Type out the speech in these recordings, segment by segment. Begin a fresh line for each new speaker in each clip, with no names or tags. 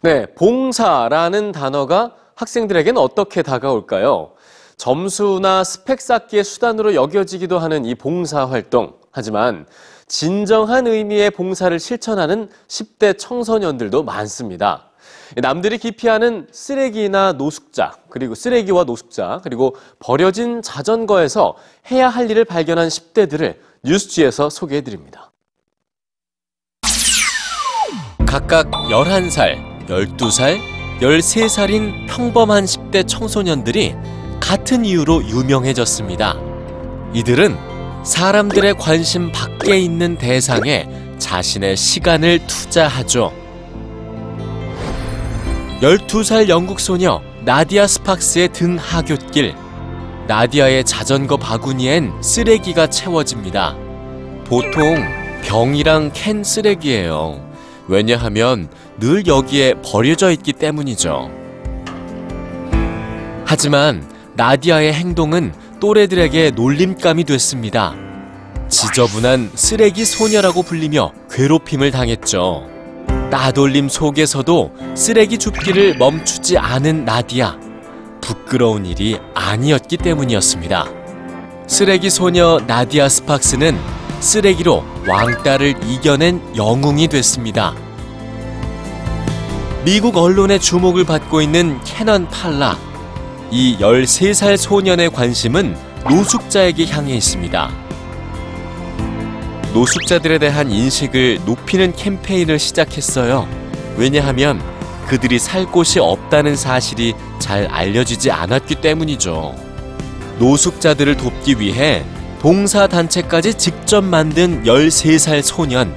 네, 봉사라는 단어가 학생들에게는 어떻게 다가올까요? 점수나 스펙 쌓기의 수단으로 여겨지기도 하는 이 봉사 활동. 하지만 진정한 의미의 봉사를 실천하는 10대 청소년들도 많습니다. 남들이 기피하는 쓰레기나 노숙자, 그리고 쓰레기와 노숙자, 그리고 버려진 자전거에서 해야 할 일을 발견한 10대들을 뉴스지에서 소개해 드립니다. 각각 11살, 12살, 13살인 평범한 10대 청소년들이 같은 이유로 유명해졌습니다. 이들은 사람들의 관심 밖에 있는 대상에 자신의 시간을 투자하죠. 12살 영국 소녀 나디아 스팍스의 등 하굣길. 나디아의 자전거 바구니엔 쓰레기가 채워집니다. 보통 병이랑 캔 쓰레기예요. 왜냐하면 늘 여기에 버려져 있기 때문이죠. 하지만 나디아의 행동은 또래들에게 놀림감이 됐습니다. 지저분한 쓰레기 소녀라고 불리며 괴롭힘을 당했죠. 따돌림 속에서도 쓰레기 줍기를 멈추지 않은 나디아. 부끄러운 일이 아니었기 때문이었습니다. 쓰레기 소녀 나디아 스팍스는 쓰레기로 왕따를 이겨낸 영웅이 됐습니다. 미국 언론의 주목을 받고 있는 캐넌 팔라. 이 13살 소년의 관심은 노숙자에게 향해 있습니다. 노숙자들에 대한 인식을 높이는 캠페인을 시작했어요. 왜냐하면 그들이 살 곳이 없다는 사실이 잘 알려지지 않았기 때문이죠. 노숙자들을 돕기 위해 봉사단체까지 직접 만든 13살 소년.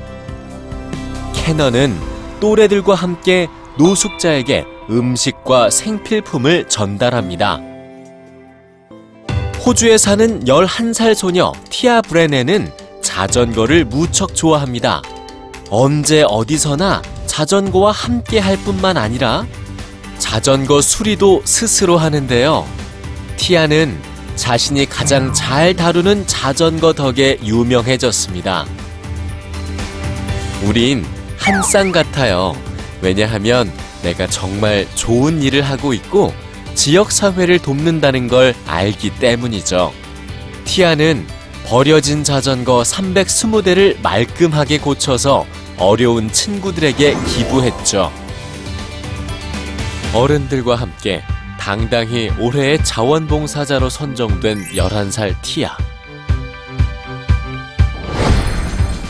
캐넌은 또래들과 함께 노숙자에게 음식과 생필품을 전달합니다. 호주에 사는 11살 소녀 티아 브레네는 자전거를 무척 좋아합니다. 언제 어디서나 자전거와 함께 할 뿐만 아니라 자전거 수리도 스스로 하는데요. 티아는 자신이 가장 잘 다루는 자전거 덕에 유명해졌습니다. 우린 한 쌍 같아요. 왜냐하면 내가 정말 좋은 일을 하고 있고 지역사회를 돕는다는 걸 알기 때문이죠. 티아는 버려진 자전거 320대를 말끔하게 고쳐서 어려운 친구들에게 기부했죠. 어른들과 함께 당당히 올해의 자원봉사자로 선정된 11살 티아.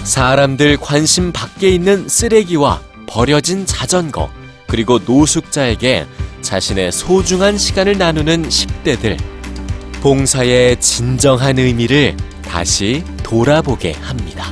사람들 관심 밖에 있는 쓰레기와 버려진 자전거, 그리고 노숙자에게 자신의 소중한 시간을 나누는 10대들. 봉사의 진정한 의미를 다시 돌아보게 합니다.